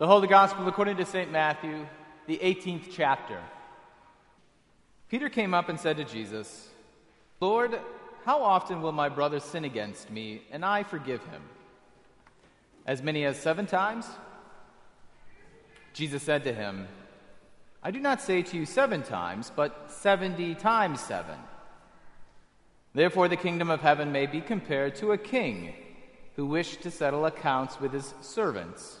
The Holy Gospel according to St. Matthew, the 18th chapter. Peter came up and said to Jesus, Lord, how often will my brother sin against me and I forgive him? As many as seven times? Jesus said to him, I do not say to you seven times, but seventy times seven. Therefore, the kingdom of heaven may be compared to a king who wished to settle accounts with his servants.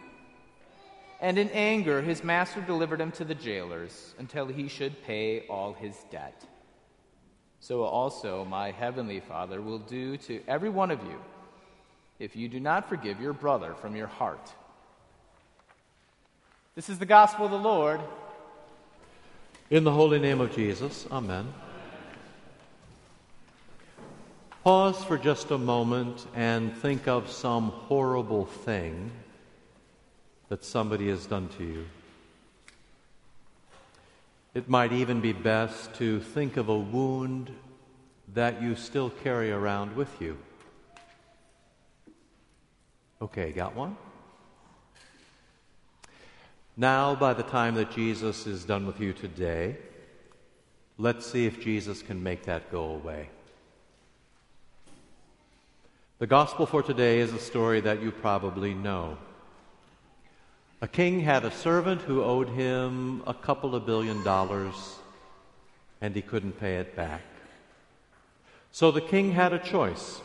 And in anger, his master delivered him to the jailers until he should pay all his debt. So also my heavenly Father will do to every one of you if you do not forgive your brother from your heart. This is the gospel of the Lord. In the holy name of Jesus, Amen. Pause for just a moment and think of some horrible thing that somebody has done to you. It might even be best to think of a wound that you still carry around with you. Okay, got one? Now, by the time that Jesus is done with you today, let's see if Jesus can make that go away. The gospel for today is a story that you probably know. A king had a servant who owed him a couple of billion dollars, and he couldn't pay it back. So the king had a choice.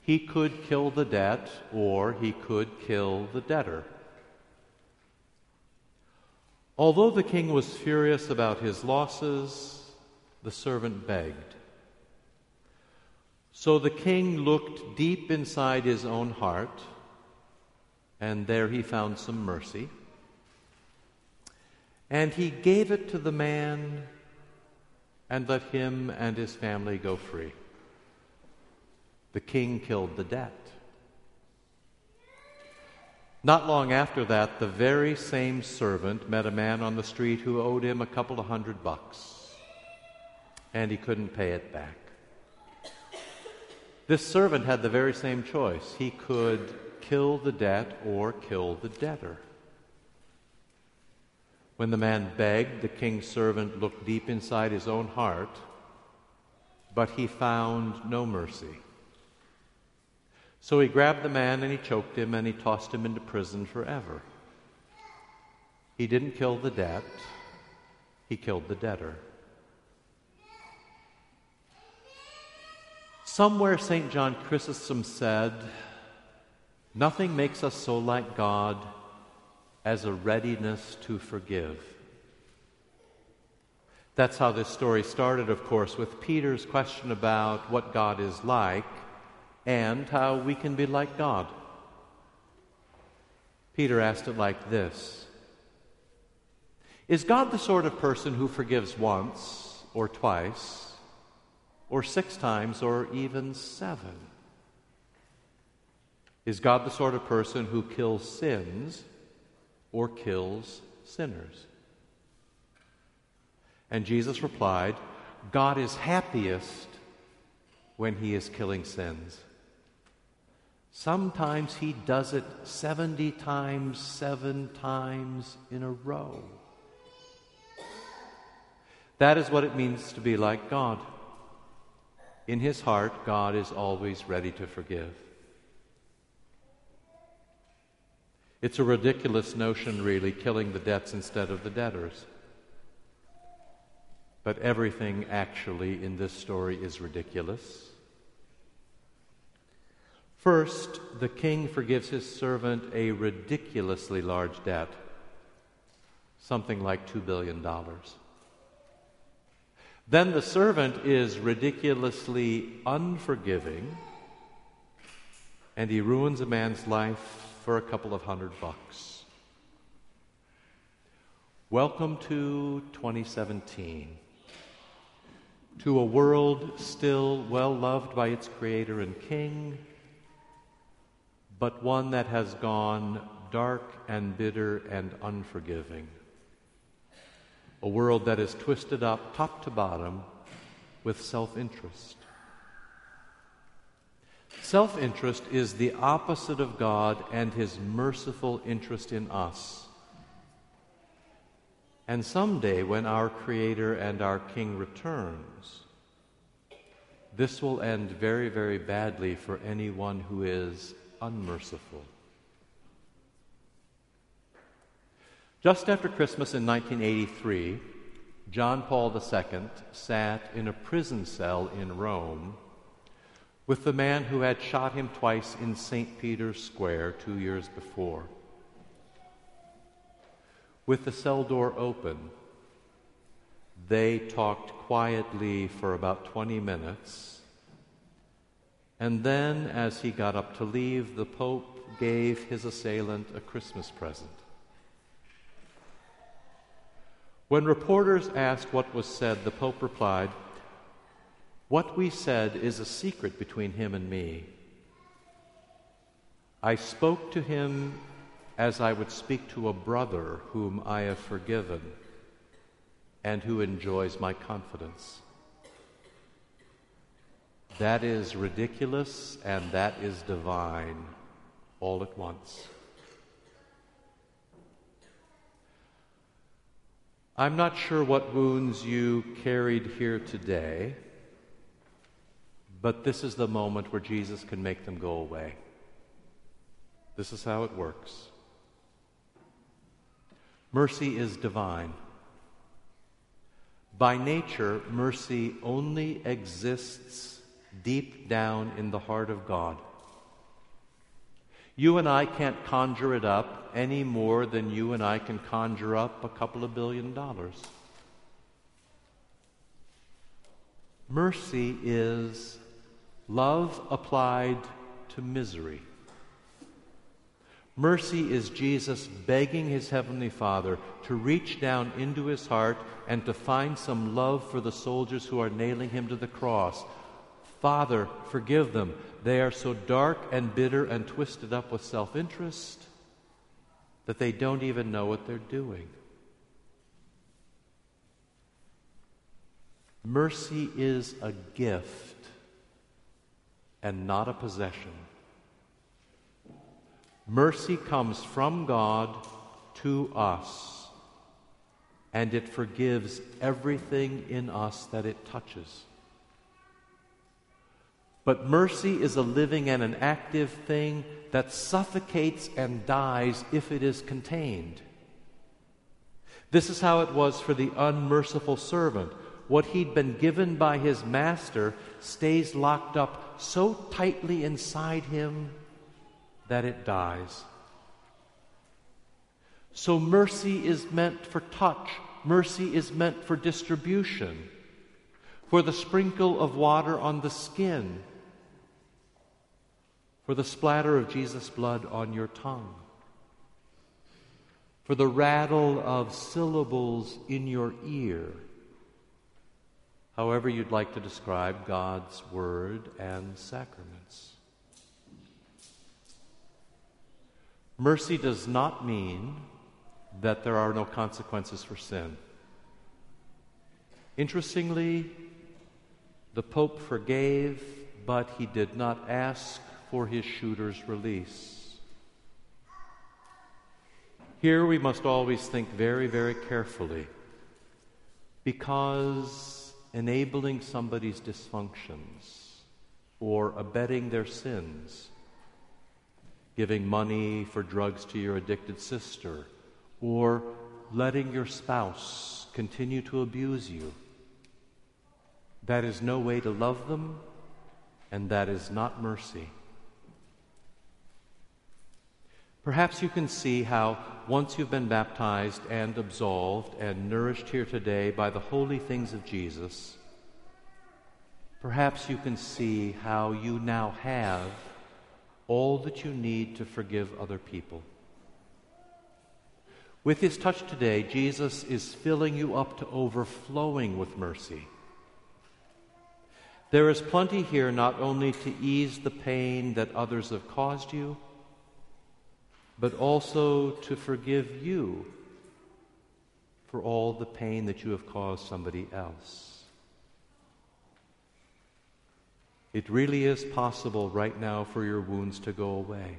He could kill the debt, or he could kill the debtor. Although the king was furious about his losses, the servant begged. So the king looked deep inside his own heart and there he found some mercy. And he gave it to the man and let him and his family go free. The king killed the debt. Not long after that, the very same servant met a man on the street who owed him a couple of hundred bucks, and he couldn't pay it back. This servant had the very same choice. He could kill the debt or kill the debtor. When the man begged, the king's servant looked deep inside his own heart, but he found no mercy. So he grabbed the man and he choked him and he tossed him into prison forever. He didn't kill the debt, he killed the debtor. Somewhere St. John Chrysostom said, Nothing makes us so like God as a readiness to forgive. That's how this story started, of course, with Peter's question about what God is like and how we can be like God. Peter asked it like this Is God the sort of person who forgives once or twice or six times or even seven? Is God the sort of person who kills sins or kills sinners. And Jesus replied, God is happiest when he is killing sins. Sometimes he does it 70 times, seven times in a row. That is what it means to be like God. In his heart, God is always ready to forgive. It's a ridiculous notion, really, killing the debts instead of the debtors. But everything actually in this story is ridiculous. First, the king forgives his servant a ridiculously large debt, something like $2 billion. Then the servant is ridiculously unforgiving, and he ruins a man's life for a couple of hundred bucks. Welcome to 2017 to a world still well loved by its Creator and King, but one that has gone dark and bitter and unforgiving. A world that is twisted up top to bottom with self interest. Self interest is the opposite of God and His merciful interest in us. And someday, when our Creator and our King returns, this will end very, very badly for anyone who is unmerciful. Just after Christmas in 1983, John Paul II sat in a prison cell in Rome with the man who had shot him twice in St. Peter's Square two years before with the cell door open, they talked quietly for about 20 minutes. And then, as he got up to leave, the Pope gave his assailant a Christmas present. When reporters asked what was said, the Pope replied, What we said is a secret between him and me. I spoke to him as I would speak to a brother whom I have forgiven and who enjoys my confidence. That is ridiculous and that is divine all at once. I'm not sure what wounds you carried here today, but this is the moment where Jesus can make them go away. This is how it works. Mercy is divine. By nature, mercy only exists deep down in the heart of God. You and I can't conjure it up any more than you and I can conjure up a couple of billion dollars. Mercy is love applied to misery. Mercy is Jesus begging his Heavenly Father to reach down into his heart and to find some love for the soldiers who are nailing him to the cross. Father, forgive them. They are so dark and bitter and twisted up with self interest that they don't even know what they're doing. Mercy is a gift and not a possession. Mercy comes from God to us, and it forgives everything in us that it touches. But mercy is a living and an active thing that suffocates and dies if it is contained. This is how it was for the unmerciful servant. What he'd been given by his master stays locked up so tightly inside him that it dies. So mercy is meant for touch, mercy is meant for distribution, for the sprinkle of water on the skin, for the splatter of Jesus' blood on your tongue, for the rattle of syllables in your ear. However, you'd like to describe God's Word and sacraments. Mercy does not mean that there are no consequences for sin. Interestingly, the Pope forgave, but he did not ask for his shooter's release. Here we must always think very, very carefully because enabling somebody's dysfunctions or abetting their sins, giving money for drugs to your addicted sister, or letting your spouse continue to abuse you, that is no way to love them, and that is not mercy. Perhaps you can see how, once you've been baptized and absolved and nourished here today by the holy things of Jesus, perhaps you can see how you now have all that you need to forgive other people. With his touch today, Jesus is filling you up to overflowing with mercy. There is plenty here not only to ease the pain that others have caused you but also to forgive you for all the pain that you have caused somebody else. It really is possible right now for your wounds to go away.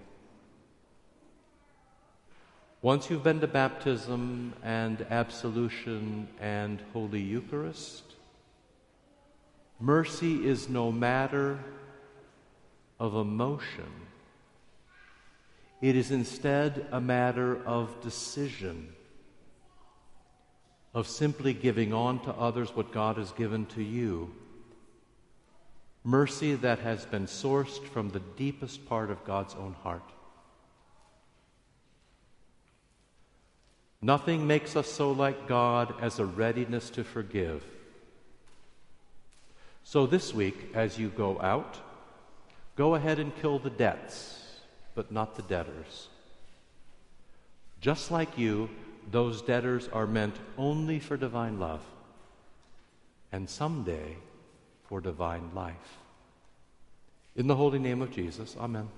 Once you've been to baptism and absolution and Holy Eucharist, mercy is no matter of emotion it is instead a matter of decision, of simply giving on to others what God has given to you. Mercy that has been sourced from the deepest part of God's own heart. Nothing makes us so like God as a readiness to forgive. So this week, as you go out, go ahead and kill the debts but not the debtors. Just like you, those debtors are meant only for divine love, and someday for divine life. In the holy name of Jesus, Amen.